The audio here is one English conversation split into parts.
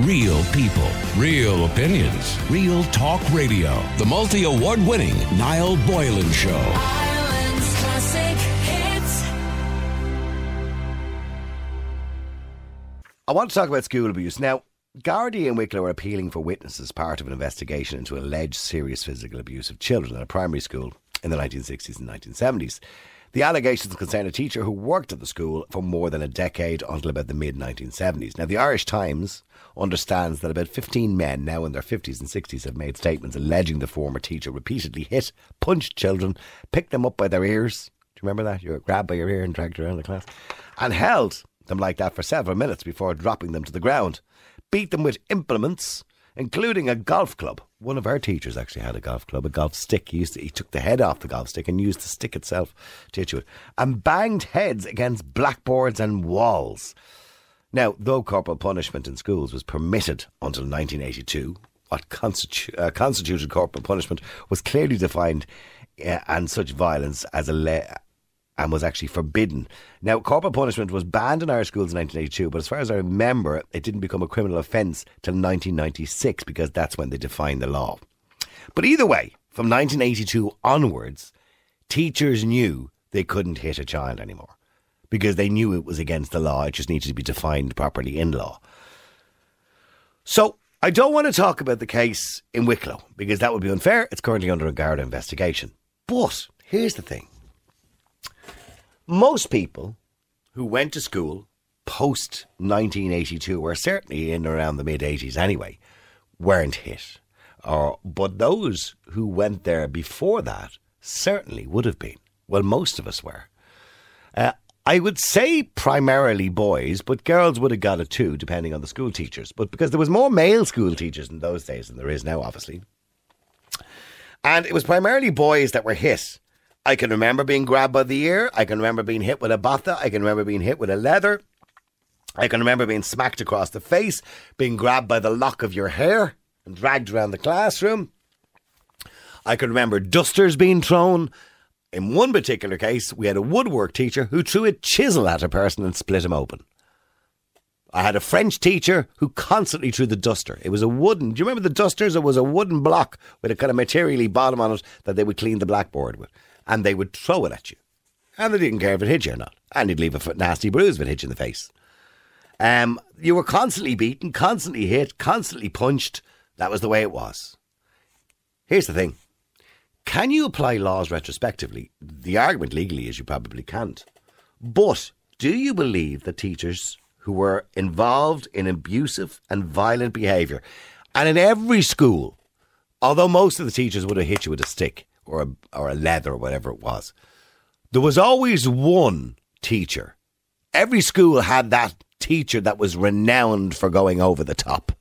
Real people, real opinions, real talk radio. The multi award winning Niall Boylan Show. Ireland's classic hits. I want to talk about school abuse. Now, Gardaí and Wicklow are appealing for witnesses as part of an investigation into alleged serious physical abuse of children at a primary school in the 1960s and 1970s. The allegations concern a teacher who worked at the school for more than a decade until about the mid 1970s. Now, the Irish Times understands that about 15 men now in their 50s and 60s have made statements alleging the former teacher repeatedly hit, punched children, picked them up by their ears. Do you remember that? You were grabbed by your ear and dragged around the class. And held them like that for several minutes before dropping them to the ground. Beat them with implements, including a golf club. One of our teachers actually had a golf club, a golf stick. He, used to, he took the head off the golf stick and used the stick itself to hit you with, and banged heads against blackboards and walls. Now, though corporal punishment in schools was permitted until 1982, what constitu- uh, constituted corporal punishment was clearly defined uh, and such violence as a le- and was actually forbidden. Now, corporal punishment was banned in Irish schools in 1982, but as far as I remember, it didn't become a criminal offence till 1996 because that's when they defined the law. But either way, from 1982 onwards, teachers knew they couldn't hit a child anymore because they knew it was against the law. It just needed to be defined properly in law. So I don't want to talk about the case in Wicklow because that would be unfair. It's currently under a Garda investigation. But here's the thing most people who went to school post 1982, or certainly in around the mid 80s anyway, weren't hit. Or, but those who went there before that certainly would have been. Well, most of us were. Uh, I would say primarily boys, but girls would have got it too, depending on the school teachers. But because there was more male school teachers in those days than there is now, obviously. And it was primarily boys that were hit. I can remember being grabbed by the ear. I can remember being hit with a botha. I can remember being hit with a leather. I can remember being smacked across the face, being grabbed by the lock of your hair and dragged around the classroom. I can remember dusters being thrown. In one particular case, we had a woodwork teacher who threw a chisel at a person and split him open. I had a French teacher who constantly threw the duster. It was a wooden. Do you remember the dusters? It was a wooden block with a kind of materially bottom on it that they would clean the blackboard with, and they would throw it at you, and they didn't care if it hit you or not, and you'd leave a nasty bruise if it hit you in the face. Um, you were constantly beaten, constantly hit, constantly punched. That was the way it was. Here's the thing: can you apply laws retrospectively? The argument legally is you probably can't. But do you believe that teachers who were involved in abusive and violent behaviour, and in every school, although most of the teachers would have hit you with a stick or a, or a leather or whatever it was, there was always one teacher. Every school had that teacher that was renowned for going over the top.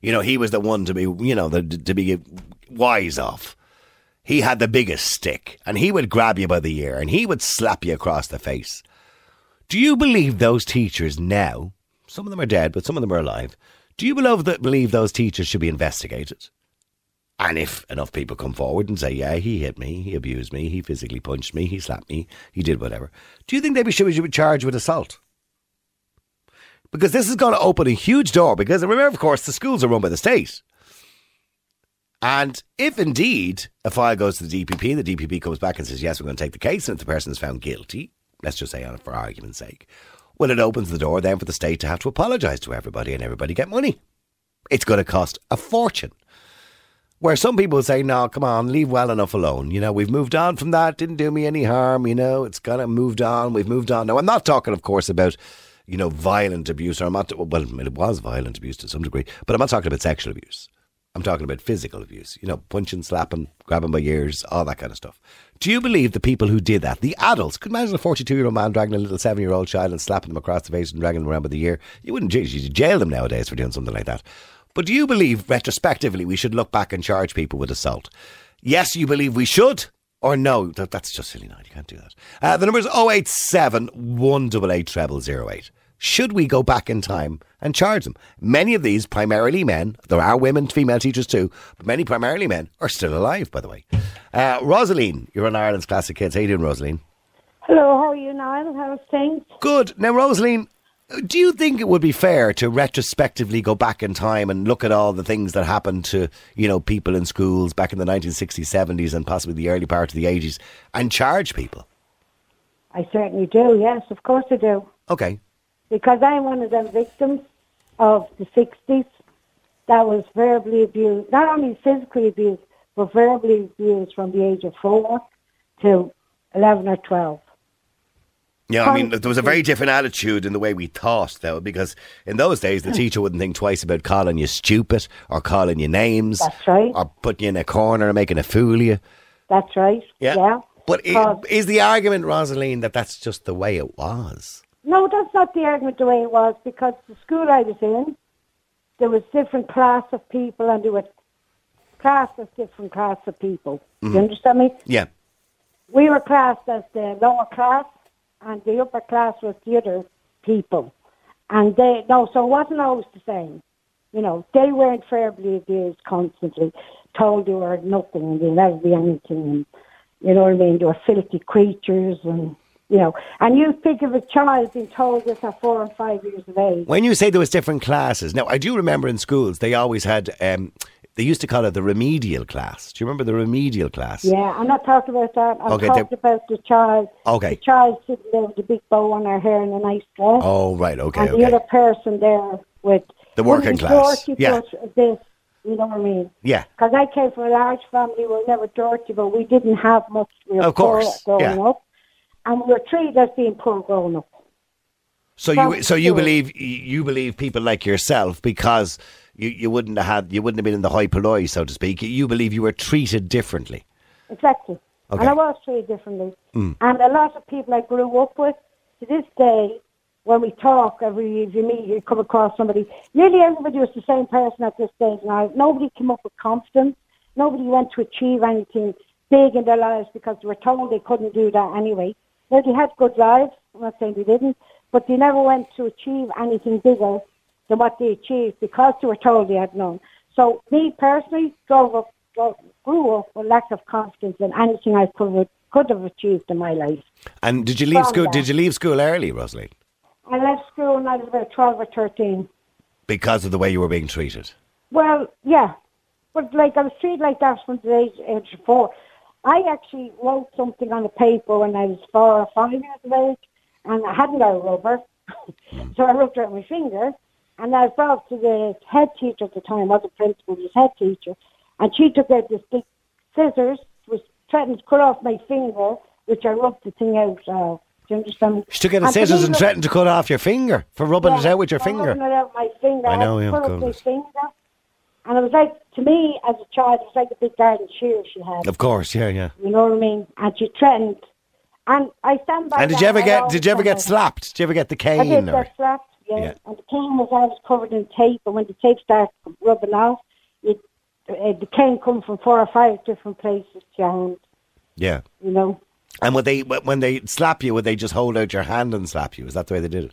You know, he was the one to be, you know, the, to be wise off he had the biggest stick and he would grab you by the ear and he would slap you across the face. Do you believe those teachers now, some of them are dead, but some of them are alive, do you believe that believe those teachers should be investigated? And if enough people come forward and say, yeah, he hit me, he abused me, he physically punched me, he slapped me, he did whatever, do you think they should be charged with assault? Because this is going to open a huge door. Because remember, of course, the schools are run by the state. And if indeed a file goes to the DPP, the DPP comes back and says, yes, we're going to take the case, and if the person is found guilty, let's just say on for argument's sake, well, it opens the door then for the state to have to apologise to everybody and everybody get money. It's going to cost a fortune. Where some people say, no, come on, leave well enough alone. You know, we've moved on from that, didn't do me any harm, you know, it's kind of moved on, we've moved on. Now, I'm not talking, of course, about, you know, violent abuse, or I'm not, well, it was violent abuse to some degree, but I'm not talking about sexual abuse. I'm talking about physical abuse, you know, punching, slapping, grabbing by ears, all that kind of stuff. Do you believe the people who did that, the adults, could imagine a 42 year old man dragging a little seven year old child and slapping them across the face and dragging them around by the ear? You wouldn't jail, you jail them nowadays for doing something like that. But do you believe retrospectively we should look back and charge people with assault? Yes, you believe we should? Or no, that, that's just silly night. You can't do that. Uh, the number is 087 188 0008 should we go back in time and charge them? Many of these, primarily men, there are women, female teachers too, but many primarily men are still alive, by the way. Uh, Rosaline, you're on Ireland's Classic Hits. How you doing, Rosaline? Hello, how are you, Niall? How's things? Good. Now, Rosaline, Do you think it would be fair to retrospectively go back in time and look at all the things that happened to, you know, people in schools back in the 1960s, 70s and possibly the early part of the 80s and charge people? I certainly do. Yes, of course I do. Okay. Because I'm one of them victims of the 60s that was verbally abused, not only physically abused, but verbally abused from the age of four to 11 or 12. Yeah, I mean, there was a very different attitude in the way we thought, though, because in those days the teacher wouldn't think twice about calling you stupid or calling you names That's right. or putting you in a corner and making a fool of you. That's right. Yeah. But i Because- is the argument, Rosaline, that that's just the way it was? No, that's not the argument the way it was because the school I was in, there was different class of people and there were class of different class of people. Do you mm-hmm. understand me? Yeah. We were classed as the lower class and the upper class was the other people. And they, no, so it wasn't always the same. You know, they weren't verbally abused constantly, told they were nothing and they'll never be anything. And, you know what I mean? They were filthy creatures and, you know. And you think of a child being told this at four and five years of age. When you say there was different classes, now I do remember in schools they always had. Um, they used to call it the remedial class. Do you remember the remedial class? Yeah, I'm not talking about that. I'm Okay, talking they- about the child. Okay. The child sitting there with a big bow on her hair and a nice dress. Oh, right. Okay. and the Okay. other person there with The working class, yeah. this, you know what I mean? Yeah. Because I came from a large family, we were never dirty, but we didn't have much. We were Of course, growing yeah. up, and we were treated as being poor growing up. So you so you believe you believe people like yourself because you, you wouldn't have had you wouldn't have been in the high polloi, so to speak. You believe you were treated differently. Exactly. Okay. And I was treated differently. Mm. And a lot of people I grew up with, to this day, when we talk, every if you meet, you come across somebody, nearly everybody was the same person at this stage now. Nobody came up with confidence. Nobody went to achieve anything big in their lives because they were told they couldn't do that anyway. Now, they had good lives. I'm not saying they didn't, but they never went to achieve anything bigger than what they achieved because they were told they had none. So, me personally, drove up, drove, grew up with lack of confidence in anything I could have, could have achieved in my life. And did you leave From school? that. Did you leave school early, Rosalie, I left school when I was about 12 or 13. because of the way you were being treated? Well, yeah. But like I was treated like that from the age, age of four. I actually wrote something on a paper when I was four or five years of age, and I hadn't got a rubber. so I rubbed it with my finger, and I brought to the head teacher at the time, not the principal, his head teacher, and she took out this big scissors, was threatened to cut off my finger, which I rubbed the thing out of. Do you understand? She took out the And scissors and threatened to cut off your finger for rubbing it out with your finger. rubbing it out my finger. I know, I yeah, put up my finger. And it was like, to me, as a child, it was like a big garden shear she had. Of course, yeah, yeah. You know what I mean? And she threatened. And I stand by And did you ever get? Did you ever get slapped? Did you ever get the that. I cane? did Or? get slapped, yeah. Yeah. And the cane was always covered in tape, and when the tape started rubbing off, it, uh, the cane come from four or five different places to your hand, Yeah. you know. And would they when they slap you? Would they just hold out your hand and slap you? Is that the way they did it?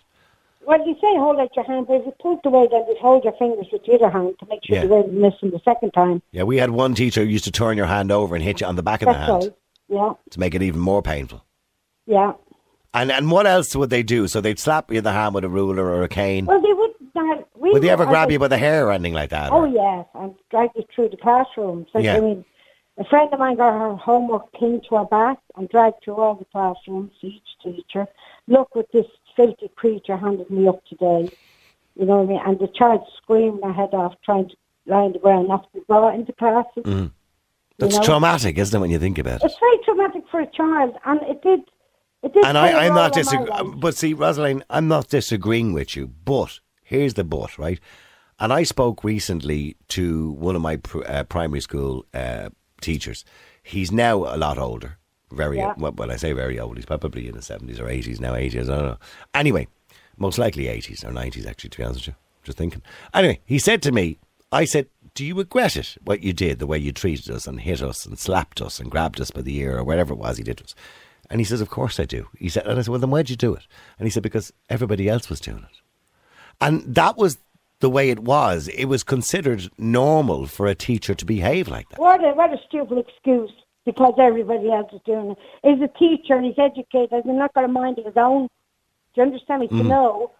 Well, you say hold out your hand, but if you pull it away, then you hold your fingers with the other hand to make sure Yeah. you weren't missing the second time. Yeah, we had one teacher who used to turn your hand over and hit you on the back of the hand right. Yeah, to make it even more painful. Yeah. And and what else would they do? So they'd slap you in the hand with a ruler or a cane. Well, they would not. We would they ever grab you by the hair or anything like that? Oh or- yes, and drag you through the classrooms. Like, Yeah. I mean, a friend of mine got her homework pinned to her back and dragged through all the classrooms. To each teacher, look what this filthy creature handed me up today. You know what I mean? And the child screamed her head off, trying to lie on the ground, not to be brought into classes. Mm-hmm. That's you know? traumatic, isn't it, when you think about it? It's very traumatic for a child, and it did. And I, I'm not in disagreeing. But see, Rosalind, I'm not disagreeing with you. But here's the but, right? And I spoke recently to one of my pr- uh, primary school uh, teachers. He's now a lot older. Very Yeah. well, when I say very old, he's probably in the seventies or eighties now. Eighties, I don't know. Anyway, most likely eighties or nineties. Actually, to be honest with you, just thinking. Anyway, he said to me, "I said, do you regret it? What you did, the way you treated us and hit us and slapped us and grabbed us by the ear or whatever it was he did to us." And he says, "Of course I do." He said, and I said, "Well, then why'd you do it?" And he said, "Because everybody else was doing it." And that was the way it was. It was considered normal for a teacher to behave like that. What a, what a stupid excuse because everybody else is doing it. He's a teacher and he's educated. He's not got a mind of his own. Do you understand me? Mm. To know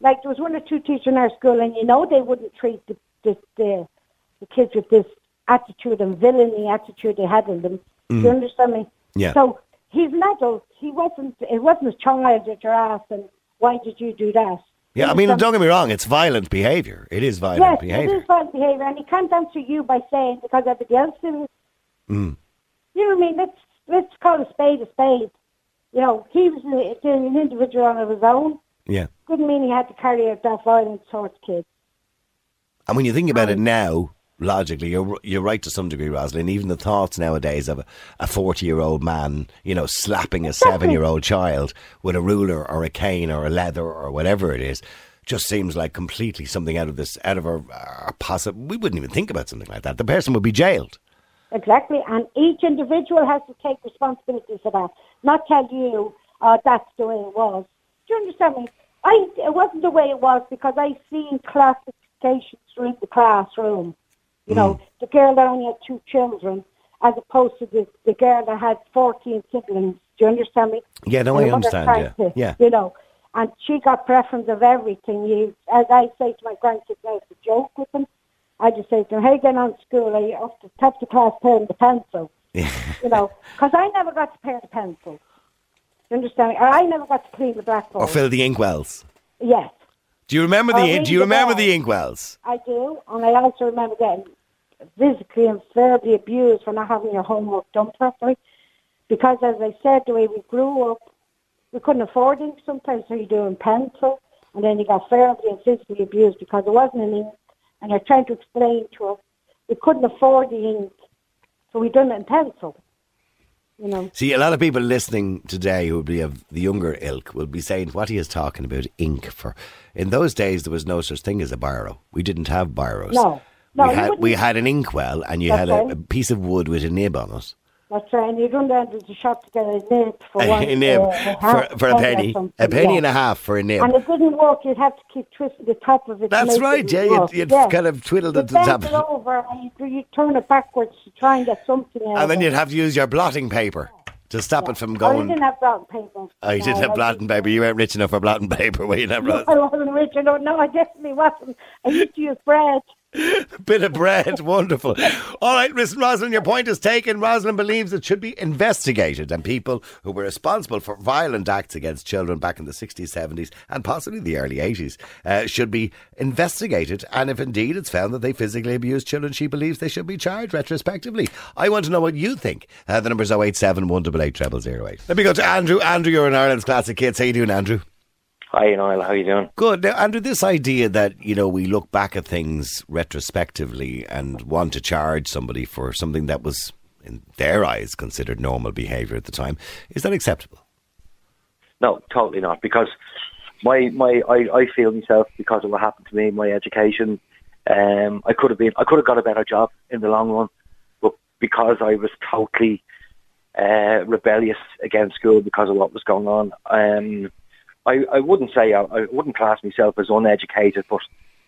Like there was one or two teachers in our school, and you know they wouldn't treat the the, the, the kids with this attitude and villainy attitude they had in them. Do you understand me? Yeah. So he's an adult. He wasn't. It wasn't a child that you're asking. Why did you do that? Yeah, I mean, don't get me wrong, it's violent behaviour. It is violent Yes, behaviour. it is violent behaviour, and he can't answer you by saying because everybody else did it. Mm. You know what I mean? Let's let's call a spade a spade. You know, he was a- an individual on his own. Yeah. Couldn't mean he had to carry out that violence towards kids. And when you think about it now, logically, you're you're right to some degree, Rosalind. Even the thoughts nowadays of a- a forty-year-old man, you know, slapping a seven-year-old child with a ruler or a cane or a leather or whatever it is, just seems like completely something out of this, out of our, our possible. We wouldn't even think about something like that. The person would be jailed. Exactly, and each individual has to take responsibility for that. Not tell you, uh, that's the way it was. Do you understand me? I it wasn't the way it was because I seen classifications through the classroom. You know, mm. the girl that only had two children, as opposed to the, the girl that had fourteen siblings. Do you understand me? Yeah, no, And I the understand, tried yeah. to, Yeah. You know, and she got preference of everything. You, as I say to my grandkids now, it's a joke with them. I just say to them, "Hey, get on school. Are you off the top of the class paring the pencil?" you know, because I never got to pare the pencil. You understand me? Or I never got to clean the blackboard. Or fill the inkwells. yes, Do you remember the? Do you the remember bell. the inkwells? I do, and I also remember getting physically and verbally abused for not having your homework done properly. Because, as I said, the way we grew up, we couldn't afford ink sometimes, so you do in pencil, and then you got verbally and physically abused because there wasn't an ink, and you're trying to explain to us we couldn't afford the ink, so we done it in pencil. You know, See, a lot of people listening today who will be of the younger ilk will be saying what he is talking about ink for. In those days, there was no such thing as a biro. We didn't have biros. No. No, we had we had an inkwell, and you That's had a, a piece of wood with a nib on it. that's right. And you run down to the shop to get a nib for one a nib uh, for, for a penny, a penny yeah. and a half for a nib. And it didn't work. You'd have to keep twisting the top of it. That's right, yeah, you'd- you'd kind of twiddle the You'd top it over and you you turn it backwards to try and get something out. and then you'd have to use your blotting paper to stop it from Oh, going. didn't have blotting paper. Oh, you No, didn't have blotting paper. You weren't rich enough for blotting paper, were you? Not, Ros? I wasn't rich enough. No, I definitely wasn't. I used to use bread. Bit of bread, wonderful. All right, Miss Roslyn, your point is taken. Roslyn believes it should be investigated, and people who were responsible for violent acts against children back in the 60s, 70s, and possibly the early 80s uh, should be investigated. And if indeed it's found that they physically abused children, she believes they should be charged retrospectively. I want to know what you think. Uh, the number's 087 188 0008. Let me go to Andrew. Andrew, you're in Ireland's Classic Hits. How you doing, Andrew? Hi, Niall. How are you doing? Good. Now, Andrew, this idea that, you know, we look back at things retrospectively and want to charge somebody for something that was, in their eyes, considered normal behaviour at the time, is that acceptable? No, totally not. Because my my I, I feel myself because of what happened to me, my education. Um, I could have been I could have got a better job in the long run, but because I was totally uh, rebellious against school because of what was going on. Um, I I wouldn't say I, I wouldn't class myself as uneducated, but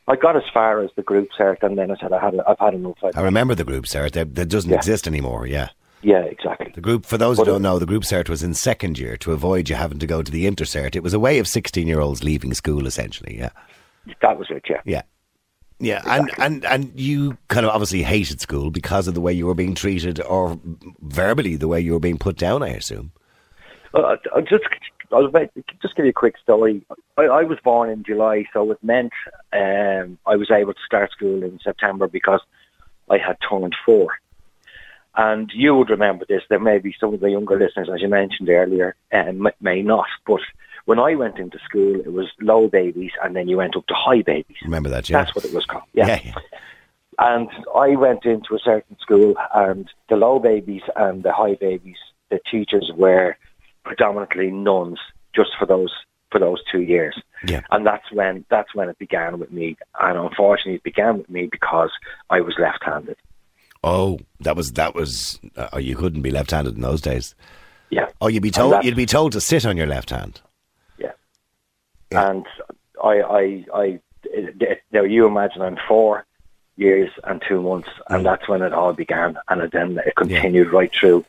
I got as far as the group cert, and then I said I had I've had enough. I, remember the group cert. That, that doesn't Yeah. exist anymore, yeah. yeah, exactly. The group, for those who But, uh, don't know, the group cert was in second year to avoid you having to go to the inter cert. It was a way of 16 year olds leaving school, essentially, yeah. That was it. Yeah. Yeah. Yeah, and, and, and you kind of obviously hated school because of the way you were being treated or verbally the way you were being put down, I assume. Uh, I'll just, I'll just give you a quick story. I, I was born in July, so it meant um, I was able to start school in September because I had turned four. And you would remember this. There may be some of the younger listeners, as you mentioned earlier, um, may not. But when I went into school, it was low babies, and then you went up to high babies. Remember that, yeah? That's what it was called. yeah. yeah. And I went into a certain school, and the low babies and the high babies, the teachers were predominantly nuns, just for those for those two years. Yeah. And that's when that's when it began with me. And unfortunately, it began with me because I was left-handed. Oh, that was that was. Uh, oh, you couldn't be left-handed in those days. Yeah. Oh, you'd be told you'd be told to sit on your left hand. Yeah. Yeah. And I, I, I, now you imagine I'm four years and two months, and that's when it all began, and it then it continued right through.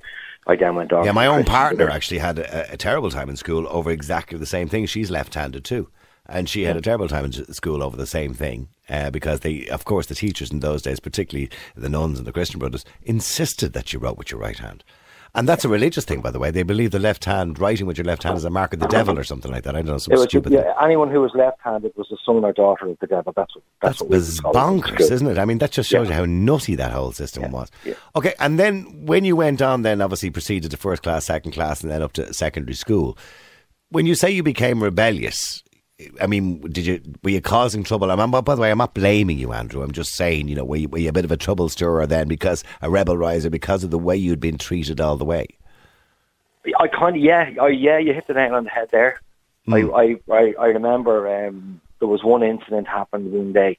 I then went. Yeah, my own partner actually had a, a terrible time in school over exactly the same thing. She's left-handed too, and she had a terrible time in school over the same thing uh, because they, of course, the teachers in those days, particularly the nuns and the Christian brothers, insisted that you wrote with your right hand. And that's a religious thing, by the way. They believe the left hand, writing with your left hand, is a mark of the devil or something like that. I don't know, some was, stupid thing. yeah, anyone who was left-handed was the son or daughter of the devil. That's what. That's, That's what we biz- call it in bonkers, isn't it? I mean, that just shows Yeah. you how nutty that whole system was. yeah. Okay, and then when you went on, then obviously proceeded to first class, second class, and then up to secondary school. When you say you became rebellious, I mean, did you were you causing trouble? I'm, by the way, I'm not blaming you, Andrew. I'm just saying, you know, were you, were you a bit of a trouble stirrer then because a rebel riser because of the way you'd been treated all the way? I kind of yeah, I, yeah. You hit the nail on the head there. Hmm. I, I, I, I remember um, there was one incident happened one day,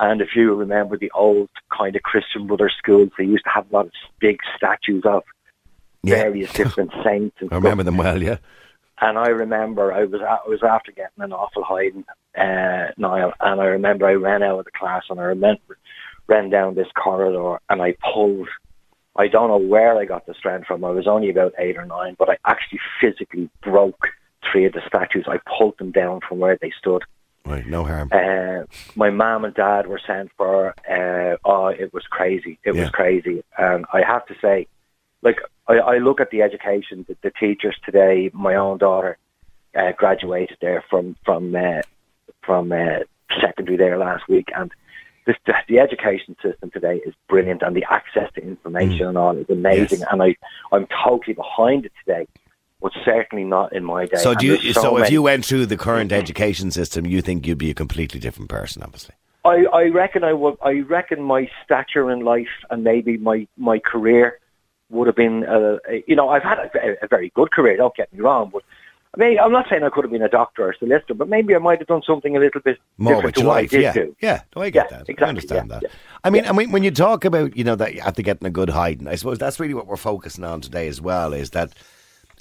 and if you remember the old kind of Christian brother schools, they used to have a lot of big statues of Yeah. various different saints. And I remember stuff. them well, yeah. And I remember I was I was after getting an awful hiding, uh, Niall, and I remember I ran out of the class and I remember ran down this corridor and I pulled. I don't know where I got the strength from. I was only about eight or nine, but I actually physically broke three of the statues. I pulled them down from where they stood. Right, no harm. Uh, my mom and dad were sent for. Uh, oh, it was crazy. It Yeah. was crazy. And I have to say, like, I, I look at the education, the, the teachers today. My own daughter uh, graduated there from from uh, from uh, secondary there last week, and this, the, the education system today is brilliant, and the access to information and all is amazing. Yes. And I I'm totally behind it today, but certainly not in my day. So, do you, there's so, if you went through the current education system, you think you'd be a completely different person, obviously. I, I reckon I would. I reckon my stature in life and maybe my my career would have been. Uh, you know, I've had a, a very good career. Don't get me wrong, but I mean, I'm not saying I could have been a doctor or a solicitor, but maybe I might have done something a little bit more different with to your what life. I did yeah, do. yeah. No, I get Yeah, that. I exactly, understand yeah, that. yeah. I mean, I mean, when you talk about you know that after getting a good hiding, I suppose that's really what we're focusing on today as well. Is that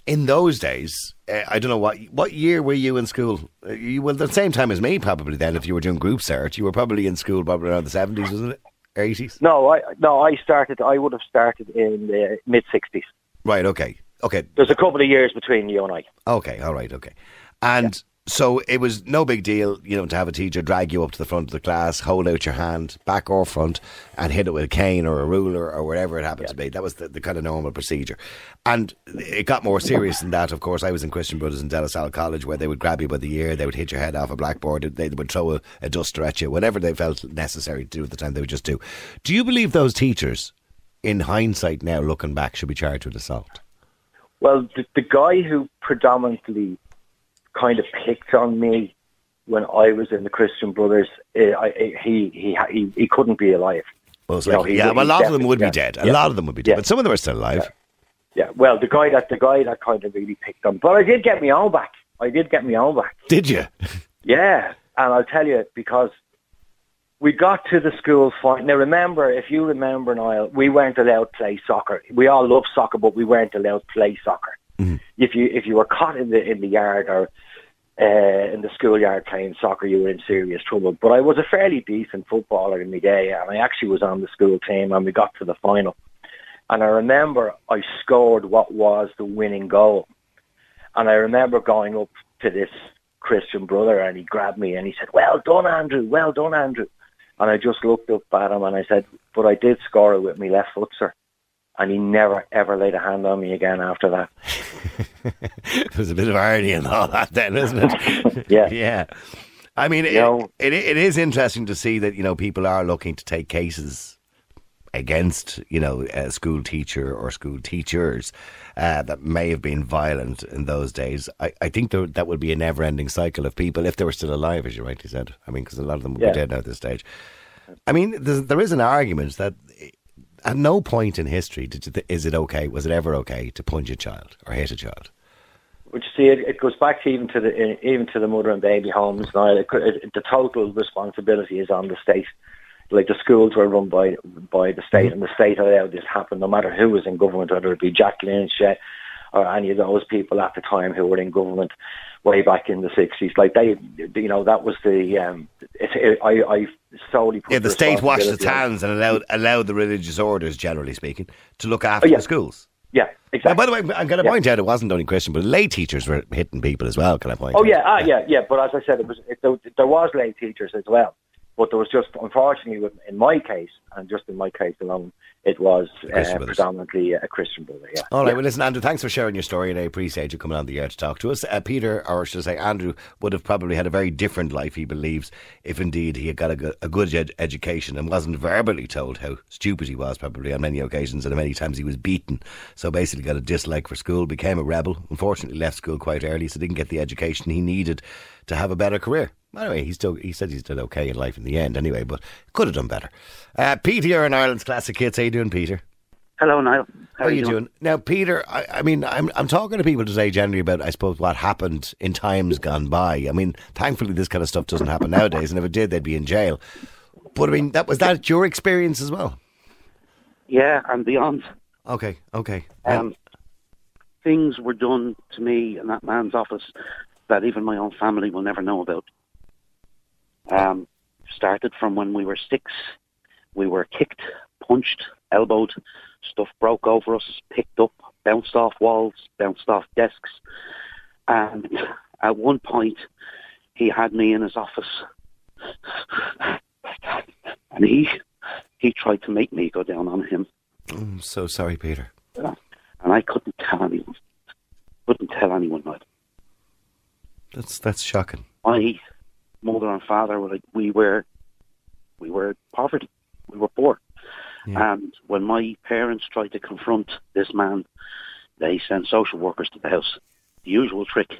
in those days, uh, I don't know what what year were you in school? Uh, you were the same time as me, probably. Then, if you were doing group cert, you were probably in school probably around the seventies, wasn't it? Eighties. No, I no, I started. I would have started in the mid '60s. Right. Okay. Okay. There's a couple of years between you and I. Okay, all right, okay. And so it was no big deal, you know, to have a teacher drag you up to the front of the class, hold out your hand, back or front, and hit it with a cane or a ruler or whatever it happened to be. That was the, the kind of normal procedure. And it got more serious than that, of course. I was in Christian Brothers in De College where they would grab you by the ear, they would hit your head off a blackboard, they would throw a, a duster at you, whatever they felt necessary to do at the time, they would just do. Do you believe those teachers, in hindsight now, looking back, should be charged with assault? Well, the, the guy who predominantly kind of picked on me when I was in the Christian Brothers, uh, I, I- he, he he he couldn't be alive. Most You know, he yeah, well, a lot of them would be dead. A Yeah. lot of them would be dead, Yeah. but some of them are still alive. Yeah, well, the guy that the guy that kind of really picked on, but I did get my own back. I did get my own back. Did you? Yeah, and I'll tell you because we got to the school final. Now, remember, if you remember, Niall, we weren't allowed to play soccer. We all love soccer, but we weren't allowed to play soccer. If you if you were caught in the in the yard or uh, in the schoolyard playing soccer, you were in serious trouble. But I was a fairly decent footballer in my day, and I actually was on the school team, and we got to the final. And I remember I scored what was the winning goal. And I remember going up to this Christian brother and he grabbed me and he said, Well done, Andrew, well done, Andrew. And I just looked up at him and I said, But I did score it with my left foot, sir. And he never, ever laid a hand on me again after that. There's a bit of irony in all that, then, isn't it? Yeah. yeah. I mean, it, know- it, it is interesting to see that you know people are looking to take cases against you know a school teacher or school teachers uh, that may have been violent in those days. I, I think there, that would be a never-ending cycle of people if they were still alive, as you rightly said. I mean, because a lot of them would Yeah. be dead now at this stage. I mean, there is an argument that at no point in history did th- is it okay, was it ever okay to punch a child or hit a child? Which see, it, it goes back to even to the eh, even to the mother and baby homes. Now, it, it, the total responsibility is on the state. Like the schools were run by by the state, and the state allowed this happen, no matter who was in government, whether it be Jack Lynch or any of those people at the time who were in government way back in the sixties. Like they, you know, that was the. Um, it, it, I, I solely put Yeah, the state washed its hands and allowed allowed the religious orders, generally speaking, to look after Oh, yeah. the schools. Yeah, Now, exactly. by the way, I'm going to Yeah. point out it wasn't only Christian, but lay teachers were hitting people as well. Can I point? Oh out? yeah, ah, yeah, yeah. But as I said, it was it, there, there was lay teachers as well, but there was just unfortunately with, in my case, and just in my case alone, it was uh, predominantly a Christian brother. Yeah. All right, Yeah. well, listen, Andrew, thanks for sharing your story, and I appreciate you coming on the air to talk to us. Uh, Peter, or should I say Andrew, would have probably had a very different life, he believes, if indeed he had got a good, a good ed- education and wasn't verbally told how stupid he was, probably on many occasions, and many times he was beaten. So basically, got a dislike for school, became a rebel, unfortunately, left school quite early, so didn't get the education he needed to have a better career. Anyway, he still he said he's still okay in life in the end, anyway, but could have done better. Uh, Peter, you're in Ireland's classic hits. How you doing, Peter? Hello, Niall. How are you doing? Now, Peter, I, I mean, I'm I'm talking to people today generally about, I suppose, what happened in times gone by. I mean, thankfully, this kind of stuff doesn't happen nowadays, and if it did, they'd be in jail. But I mean, that was that your experience as well? Yeah, and beyond. Okay, okay. Um, things were done to me in that man's office that even my own family will never know about. Um, started from when we were six. We were kicked, punched, elbowed, stuff broke over us, picked up, bounced off walls, bounced off desks. And at one point, he had me in his office. And he he tried to make me go down on him. I'm so sorry, Peter. and I couldn't tell anyone. Couldn't tell anyone. Like That's that's shocking. my mother and father were like we were, we were poverty, we were poor, Yeah. and when my parents tried to confront this man, they sent social workers to the house. The usual trick,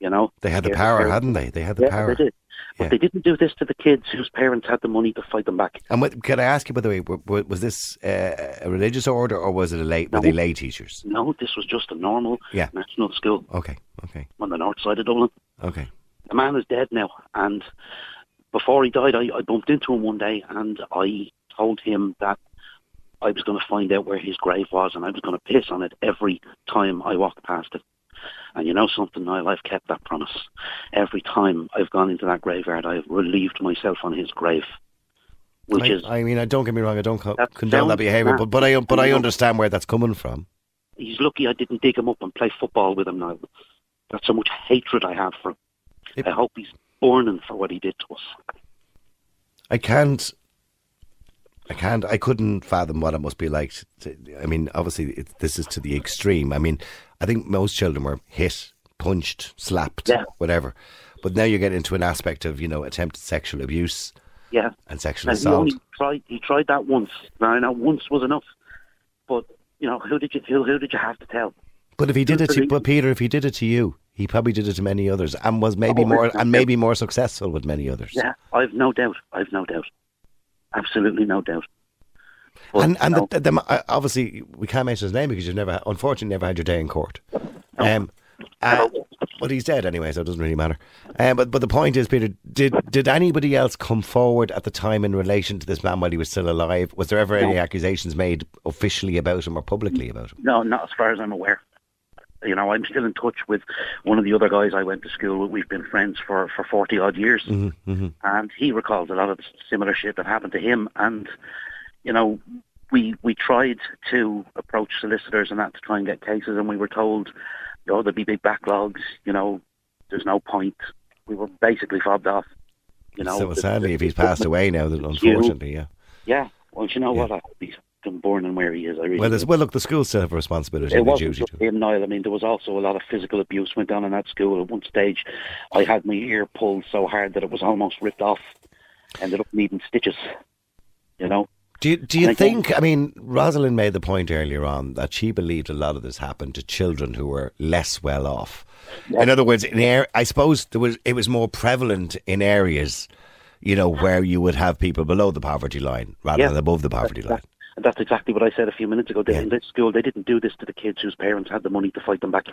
you know. They had the power, parents. hadn't they? They had the Yeah, power. they did. But Yeah. they didn't do this to the kids whose parents had the money to fight them back. And what, can I ask you, by the way, was this uh, a religious order or was it a lay? Were they lay teachers? No, this was just a normal Yeah. national school Okay, okay, on the north side of Dublin. okay. The man is dead now, and before he died, I, I bumped into him one day, and I told him that I was going to find out where his grave was, and I was going to piss on it every time I walked past it. And you know something, Niall, I've kept that promise. Every time I've gone into that graveyard, I've relieved myself on his grave, which I, is I mean, I don't get me wrong. I don't That condone that behaviour, but but I but I understand where that's coming from. he's lucky I didn't dig him up and play football with him now. That's how much hatred I have for him. It- I hope he's burning for what he did to us. I can't. I can't. I couldn't fathom what it must be like. To, I mean, obviously, it, this is to the extreme. I mean, I think most children were hit, punched, slapped, Yeah. whatever. But now you get into an aspect of you know attempted sexual abuse Yeah. and sexual And assault. only tried. He tried that once. Now I know once was enough. But you know, who did you who, who did you have to tell? But if he did it to, but Peter, if he did it to you, he probably did it to many others, and was maybe Oh, more and maybe more successful with many others. Yeah, I've no doubt. I've no doubt. Absolutely no doubt. But, and and know, the, the, uh, obviously we can't mention his name because you've never, unfortunately, never had your day in court. Um, uh, but he's dead anyway, so it doesn't really matter. Um, but but the point is, Peter, did did anybody else come forward at the time in relation to this man while he was still alive? Was there ever any accusations made officially about him or publicly about him? no, not as far as I'm aware. You know, I'm still in touch with one of the other guys I went to school with. We've been friends for for forty odd years, Mm-hmm, and he recalls a lot of similar shit that happened to him. And you know, we we tried to approach solicitors and that to try and get cases, and we were told, oh, there'd be big backlogs. You know, there's no point. We were basically fobbed off. You know, so sadly, the- if he's passed away now, then you- unfortunately, yeah. Yeah. Well, you know Yeah. what? I hope he's born and where he is. I really Well, well, look, the schools still have a responsibility It wasn't duty just him, Niall. I mean, there was also a lot of physical abuse went on in that school. At one stage, I had my ear pulled so hard that it was almost ripped off. Ended up needing stitches. You know. Do you, do you think? I mean, Rosalind made the point earlier on that she believed a lot of this happened to children who were less well off. In other words, in air, I suppose there was it was more prevalent in areas, you know, where you would have people below the poverty line rather Yeah. than above the poverty line. And that's exactly what I said a few minutes ago. They, Yeah. In this school, they didn't do this to the kids whose parents had the money to fight them back,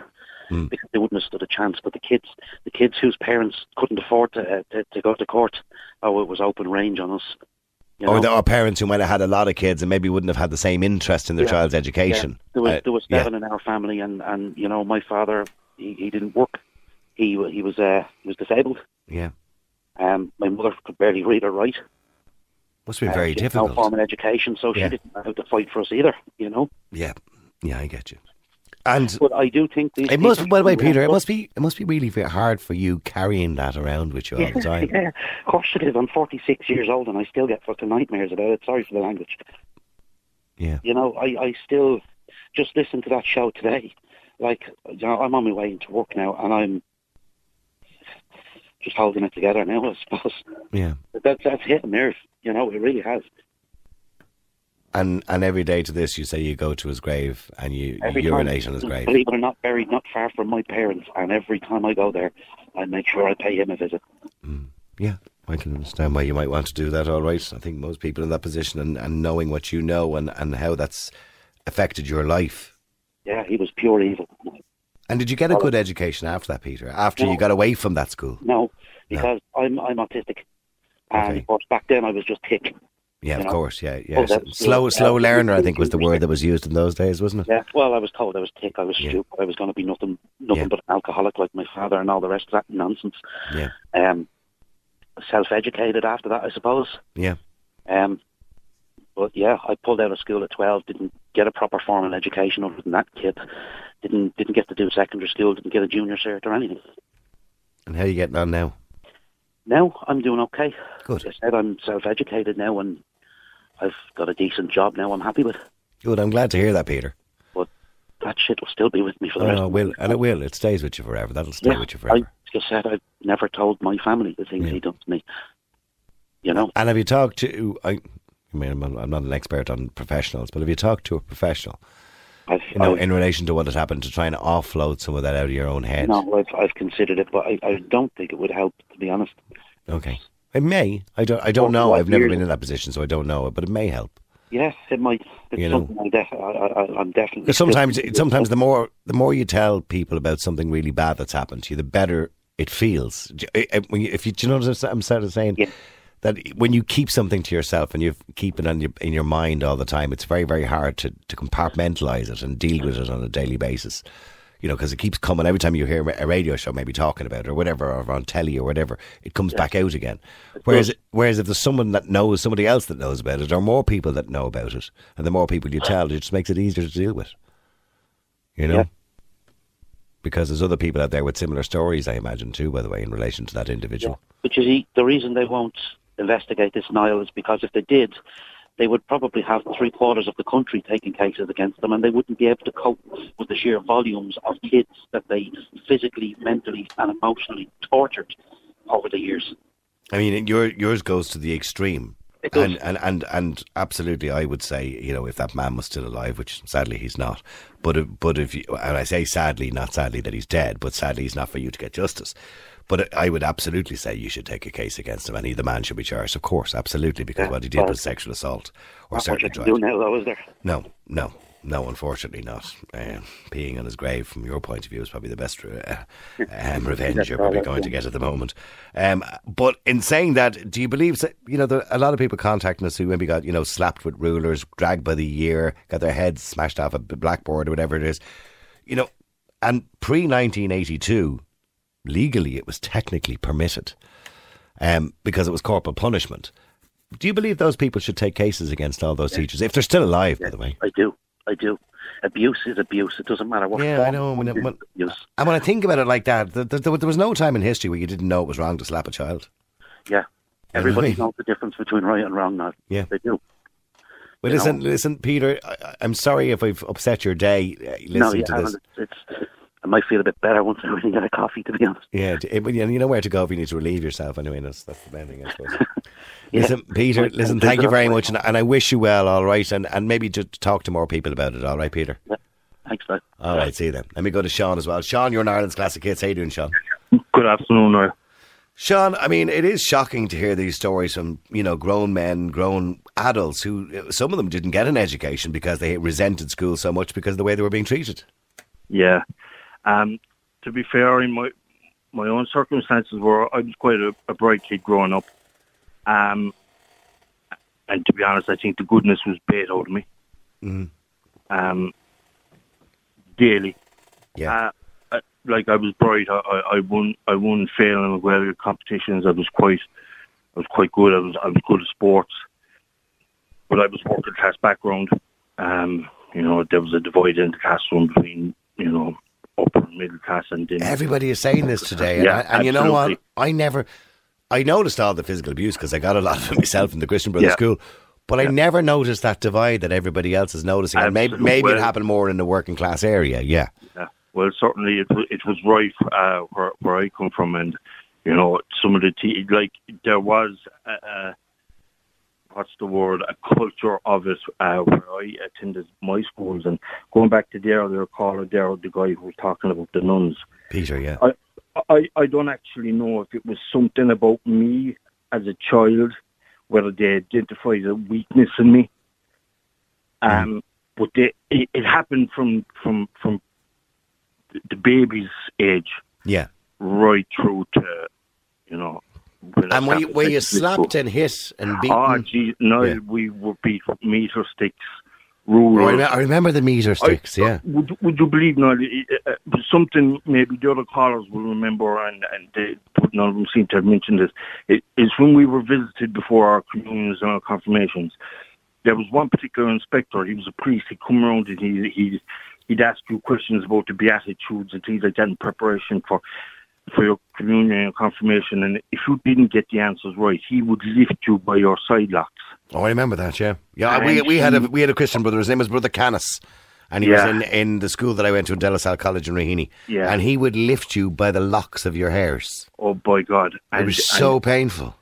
Hmm. because they wouldn't have stood a chance. But the kids, the kids whose parents couldn't afford to uh, to, to go to court, oh, it was open range on us. You Or know? there are parents who might have had a lot of kids and maybe wouldn't have had the same interest in their Yeah. child's Yeah. education. There was Uh, there was yeah. seven in our family, and and you know my father he, he didn't work. He he was uh he was disabled. Yeah, Um, my mother could barely read or write. Must have been Uh, very difficult. No formal education, so Yeah. she didn't know how to fight for us either. You know. Yeah, yeah, I get you. And But I do think these it must. By the way, Peter, it must be. It must be really very hard for you carrying that around with you all the time. Yeah, of course it is. I'm 46 years old and I still get fucking nightmares about it. Sorry for the language. Yeah. You know, I, I still just listen to that show today. Like, you know, I'm on my way into work now and I'm just holding it together now, I suppose. Yeah. That, that's hit a nerve. You know, it really has. And and every day to this, you say you go to his grave and you, Every you time, urinate on his grave. Believe it or not, buried not far from my parents. And every time I go there, I make sure I pay him a visit. Mm. Yeah, I can understand why you might want to do that. All right, I think most people in that position and, and knowing what you know and, and how that's affected your life. Yeah, he was pure evil. And did you get a good education after that, Peter? After you got away from that school? No, because I'm I'm autistic. And Okay. of course, back then I was just thick. Yeah, of know? course. Yeah, yeah. Oh, slow, slow learner. I think was the word that was used in those days, wasn't it? Yeah, well, I was told I was thick, I was Yeah. stupid, I was going to be nothing, nothing Yeah. but an alcoholic like my father and all the rest of that nonsense. Yeah, Um, self-educated after that, I suppose. yeah. Um, but yeah, I pulled out of school at twelve. Didn't get a proper formal education other than that kid. Didn't didn't get to do secondary school. Didn't get a junior cert or anything. And how are you getting on now? Now I'm doing okay. Good. I said I'm self-educated now, and I've got a decent job now. I'm happy with. Good. I'm glad to hear that, Peter. But that shit will still be with me for the Oh, rest. no, it will, and it will. It stays with you forever. That'll stay yeah, with you forever. I just said I've never told my family the things Yeah. he done to me. You know, And have you talked to? I, I mean, I'm not, I'm not an expert on professionals, but have you talked to a professional? I've, You know, I've, in relation to what has happened, to try and offload some of that out of your own head. no, I've, I've considered it, but I, I don't think it would help. To be honest, Okay. It may. I don't. I don't know. I've never been in that position, so I don't know. it. But it may help. yes, it might. It's You know. something I def- I, I, I'm definitely. Sometimes, sometimes the more the more you tell people about something really bad that's happened to you, the better it feels. Do you- when you- If you, do you know what I'm sort of saying? Yeah. That when you keep something to yourself and you keep it on your, in your mind all the time, it's very, very hard to, to compartmentalize it and deal with it on a daily basis. You know, because it keeps coming every time you hear a radio show maybe talking about it or whatever, or on telly or whatever, it comes back out again. Whereas, whereas if there's someone that knows, somebody else that knows about it, or more people that know about it, and the more people you tell, it just makes it easier to deal with. You know? Yeah. Because there's other people out there with similar stories, I imagine, too, by the way, in relation to that individual. Which is the reason they won't investigate this Niall is because if they did, they would probably have three quarters of the country taking cases against them, and they wouldn't be able to cope with the sheer volumes of kids that they physically, mentally, and emotionally tortured over the years. I mean, your, yours goes to the extreme. It does. And, and, and, and absolutely, I would say, you know, if that man was still alive, which sadly he's not, but if, but if you, and I say sadly, not sadly that he's dead, but sadly he's not for you to get justice. But I would absolutely say you should take a case against him, and he, the man should be charged, of course, absolutely, because Yeah, what he did was sexual assault or certainly do now, though, is there? No, no, no. Unfortunately, not. Uh, peeing on his grave, from your point of view, is probably the best uh, um, revenge you're probably going to get at the moment. Um, but in saying that, do you believe? that- You know, there are a lot of people contacting us who maybe got you know slapped with rulers, dragged by the ear, got their heads smashed off a blackboard or whatever it is. You know, and pre nineteen eighty two, legally it was technically permitted, um, because it was corporal punishment. Do you believe those people should take cases against all those teachers if they're still alive? By the way. I do. I do. Abuse is abuse. It doesn't matter what. Yeah, I know, when it- when- abuse. And when I think about it like that, th th there was no time in history where you didn't know it was wrong to slap a child. Yeah. Everybody knows the difference between right and wrong now. Yeah. They do. Well, You listen, know. listen, Peter. I, I'm sorry if I've upset your day uh, listening no, you to this. haven't. It's, it's, I might feel a bit better once I really get a coffee, to be honest. Yeah, it, it- you know where to go if you need to relieve yourself. Anyway, that's that's the main thing, I suppose. Yeah. Listen, Peter. Right, Listen, thank you very much, and, and I wish you well. All right, and and maybe to talk to more people about it. All right, Peter. Thanks, man. All right, see you then. Let me go to Sean as well. Sean, you're in Ireland's classic hits. How you doing, Sean? Good afternoon, Niall. Sean, I mean, it is shocking to hear these stories from, you know, grown men, grown adults who, some of them didn't get an education because they resented school so much because of the way they were being treated. Yeah. Um, to be fair, in my my own circumstances were I was quite a, a bright kid growing up. Um, and to be honest, I think the goodness was bait out of me. Mhm. Um, daily. Yeah. Uh, like I was bright. I, I, I won. I won fail in well competitions. I was quite. I was quite good. I was. I was good at sports. But I was working class background. Um, you know, there was a divide in the classroom between you know, upper middle class, and then Everybody is saying this today, and, I, and you know what? I never, I noticed all the physical abuse because I got a lot of it myself in the Christian Brothers Yeah. School, but I never noticed that divide that everybody else is noticing. And maybe maybe it happened more in the working class area. Yeah, Yeah. Well, certainly it, wa- it was rife uh, where, where I come from, and you know some of the te- like there was uh, uh, what's the word a culture of it uh, where I attended my schools, and going back to the earlier caller there, the guy who was talking about the nuns. Peter. Yeah, I, I I don't actually know if it was something about me as a child, whether they identified a weakness in me. Um, but they, it, it happened from from from the baby's age yeah. right through to you know. And were you, were you slapped and hit and beaten? Oh, gee, no, Yeah. we were beat with meter sticks, Oh, I, rulers. remem- I remember the meter sticks. I- yeah, Would would you believe now? it uh, something maybe the other callers will remember, and and they, but none of them seem to have mentioned this. It is when we were visited before our communions and our confirmations. There was one particular inspector. He was a priest. He'd come around and he he he'd ask you questions about the beatitudes and things like that in preparation for for your communion and confirmation. And if you didn't get the answers right, he would lift you by your side locks. oh, I remember that. Yeah, yeah. We And we had a we had a Christian brother. His name was Brother Canis. And he was in, in the school that I went to in De La Salle College in Raheny. Yeah. And he would lift you by the locks of your hairs. Oh by God! It was so painful.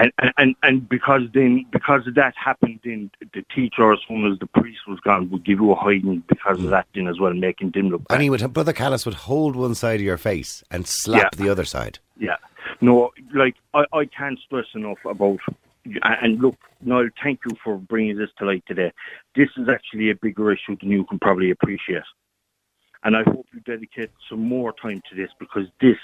And, and and because then because of that happened, then the teacher, as soon as the priest was gone, would give you a hiding because of that, then as well, making them look. Mm. And he would, Brother Canis would hold one side of your face and slap Yeah. the other side. Yeah, no, like I, I can't stress enough about. And look, Niall, thank you for bringing this to light today. This is actually a bigger issue than you can probably appreciate. And I hope you dedicate some more time to this because this,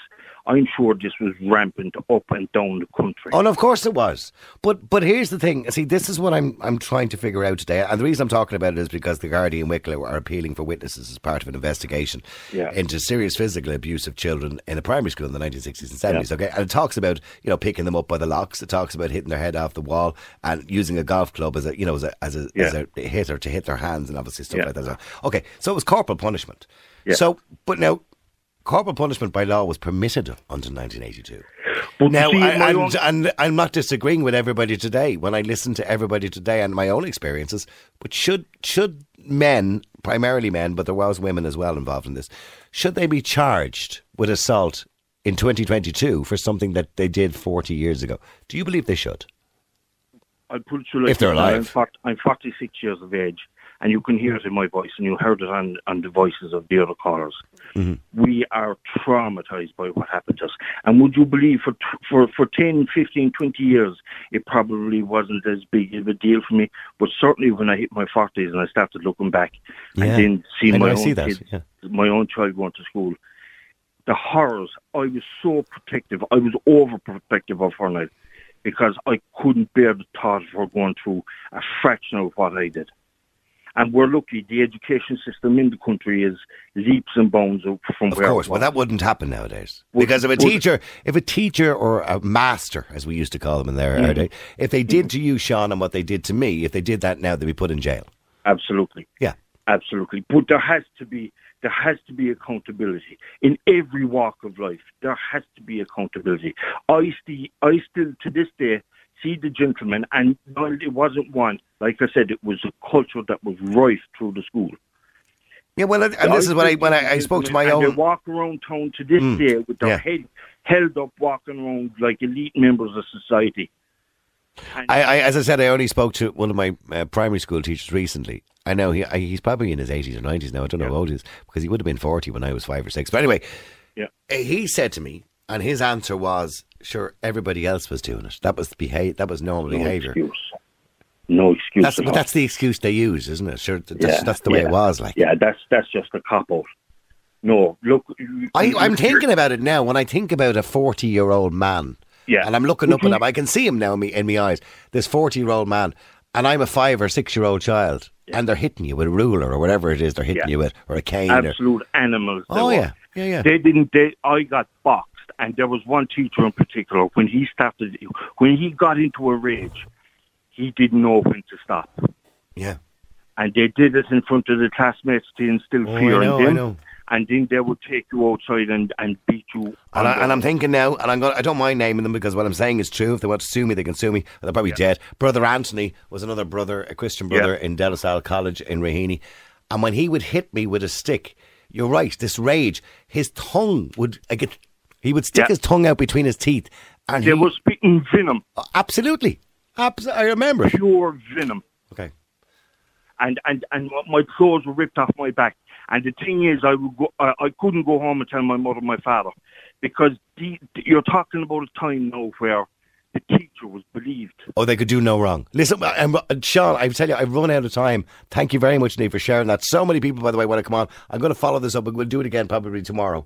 I'm sure this was rampant up and down the country. Oh, and of course it was. But but here's the thing. See, this is what I'm I'm trying to figure out today. And the reason I'm talking about it is because the Gardaí and Wicklow are appealing for witnesses as part of an investigation Yeah. into serious physical abuse of children in a primary school in the 1960s and 70s. Okay, and it talks about you know picking them up by the locks. It talks about hitting their head off the wall and using a golf club as a you know as a as a, as a hitter to hit their hands and obviously stuff Yeah. like that. Okay, so it was corporal punishment. Yeah. So, but now. Corporal punishment by law was permitted until 1982. But Now, see, I, and, own... and, I'm not disagreeing with everybody today when I listen to everybody today and my own experiences. But should should men, primarily men, but there was women as well involved in this, should they be charged with assault in 2022 for something that they did 40 years ago? Do you believe they should? I'll put it to you like If they're alive. I'm 46 years of age, and you can hear it in my voice, and you heard it on, on the voices of the other callers. Mm-hmm. We are traumatized by what happened to us. And would you believe for, for, for 10, 15, 20 years, it probably wasn't as big of a deal for me. But certainly when I hit my 40s and I started looking back Yeah. and then I seeing my own see that, kids, yeah. my own child going to school, the horrors, I was so protective. I was overprotective of her now because I couldn't bear the thought of her going through a fraction of what I did. And we're lucky the education system in the country is leaps and bounds up from Of where course, it but was. that wouldn't happen nowadays. Would- Because if a would- teacher, if a teacher or a master, as we used to call them in there, Mm. day, if they did to you, Sean, and what they did to me, if they did that now, they'd be put in jail. Absolutely. Yeah. Absolutely. But there has to be there has to be accountability in every walk of life. There has to be accountability. I see I still to this day see the gentleman and no, it wasn't one. Like I said, it was a culture that was rife through the school. Yeah, well, and this is what I when I, I spoke to my own. They walk around town to this Mm, day with their yeah. head held up, walking around like elite members of society. I, I, as I said, I only spoke to one of my uh, primary school teachers recently. I know he I, he's probably in his eighties or nineties now. I don't know how old he is because he would have been forty when I was five or six. But anyway, Yeah. he said to me, and his answer was, "Sure, everybody else was doing it. That was behave. That was normal no behaviour. excuse. No excuse. That's but all. that's the excuse they use, isn't it? Sure, that's, Yeah, that's the way yeah. it was. Like, Yeah, that's that's just a cop out. No, look. I, I'm thinking about it now. When I think about a 40 year old man, Yeah. and I'm looking Would up mm-hmm. at him, I can see him now in me in my eyes. This 40 year old man, and I'm a five or six year old child, and they're hitting you with a ruler or whatever it is they're hitting Yeah. you with, or a cane. Or, absolute animals. oh were. yeah, yeah, yeah. They didn't. They, I got boxed, and there was one teacher in particular. When he started, when he got into a rage, he didn't know when to stop, yeah. and they did it in front of the classmates to instill Oh, fear I know, in I them. know. and then they would take you outside and, and beat you. And, I, and I'm thinking now, and I'm going. I don't mind naming them because what I'm saying is true. If they want to sue me, they can sue me. They're probably dead. Brother Anthony was another brother, a Christian brother in De La College in Raheny, and when he would hit me with a stick, you're right. This rage, his tongue would. I get. He would stick Yeah. his tongue out between his teeth, and they he was spitting venom, absolutely, abs- I remember. pure venom. Okay. and and and my clothes were ripped off my back. And the thing is, I would go, I, I couldn't go home and tell my mother, and my father, because the, you're talking about a time now where the teacher was believed. Oh, they could do no wrong. Listen, um, uh, Sean, I tell you, I've run out of time. Thank you very much, Neve, for sharing that. So many people, by the way, want to come on. I'm going to follow this up, and we'll do it again probably tomorrow.